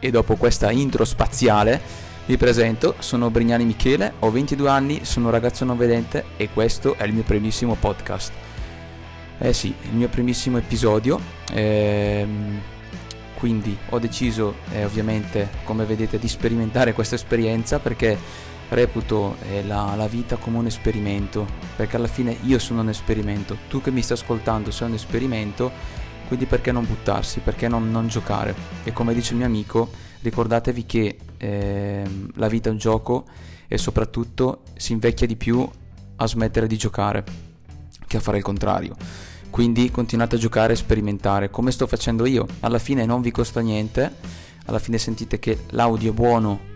E dopo questa intro spaziale vi presento, sono Brignani Michele, ho 22 anni, sono ragazzo non vedente e questo è il mio primissimo podcast. Eh sì, il mio primissimo episodio. Ehm, quindi ho deciso eh, ovviamente, come vedete, di sperimentare questa esperienza perché reputo eh, la, la, vita come un esperimento, perché alla fine io sono un esperimento, tu che mi stai ascoltando sei un esperimento, quindi perché non buttarsi, perché non, non giocare? E come dice il mio amico, ricordatevi che eh, la vita è un gioco e soprattutto si invecchia di più a smettere di giocare che a fare il contrario. Quindi continuate a giocare e sperimentare come sto facendo io. Alla fine non vi costa niente, alla fine sentite che l'audio è buono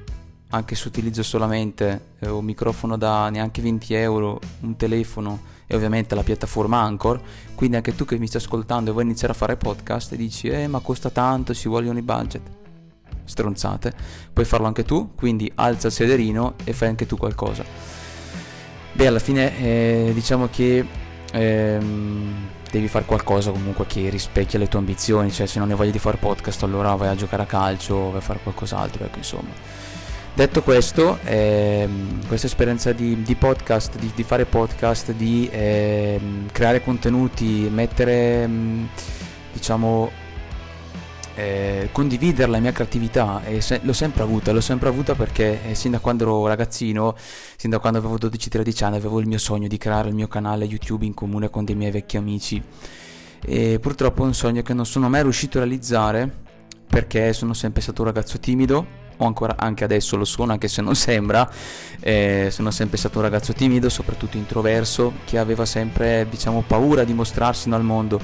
anche se utilizzo solamente eh, un microfono da neanche 20 euro, un telefono e ovviamente la piattaforma Anchor, quindi anche tu che mi stai ascoltando e vuoi iniziare a fare podcast e dici eh ma costa tanto, ci vogliono i budget. Stronzate, puoi farlo anche tu, quindi alza il sederino e fai anche tu qualcosa. Beh, alla fine eh, diciamo che ehm, devi fare qualcosa comunque che rispecchia le tue ambizioni, cioè se non hai voglia di fare podcast allora vai a giocare a calcio, vai a fare qualcos'altro, perché insomma Detto questo, ehm, questa esperienza di, di podcast, di, di, fare podcast, di ehm, creare contenuti, mettere, mm, diciamo, eh, condividere la mia creatività se- l'ho sempre avuta, l'ho sempre avuta perché eh, sin da quando ero ragazzino, sin da quando avevo 12-13 anni, avevo il mio sogno di creare il mio canale YouTube in comune con dei miei vecchi amici. E purtroppo è un sogno che non sono mai riuscito a realizzare perché sono sempre stato un ragazzo timido o ancora anche adesso lo sono, anche se non sembra. Eh, sono sempre stato un ragazzo timido, soprattutto introverso, che aveva sempre, diciamo, paura di mostrarsi al mondo.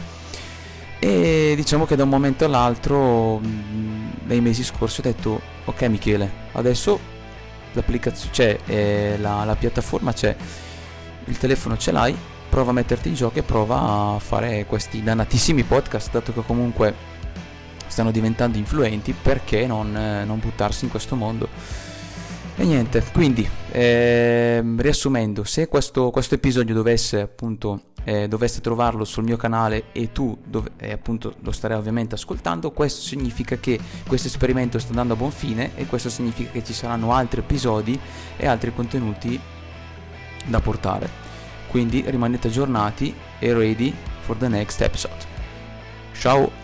E diciamo che da un momento all'altro, mm, nei mesi scorsi, ho detto: Ok, Michele, adesso l'applicazione c'è, eh, la, la piattaforma c'è, il telefono ce l'hai, prova a metterti in gioco e prova a fare questi dannatissimi podcast, dato che comunque stanno diventando influenti, perché non, eh, non buttarsi in questo mondo? E niente, quindi eh, riassumendo, se questo, questo, episodio dovesse appunto eh, doveste trovarlo sul mio canale e tu dove, eh, appunto lo starei ovviamente ascoltando, questo significa che questo esperimento sta andando a buon fine e questo significa che ci saranno altri episodi e altri contenuti da portare. Quindi rimanete aggiornati e ready for the next episode. Ciao!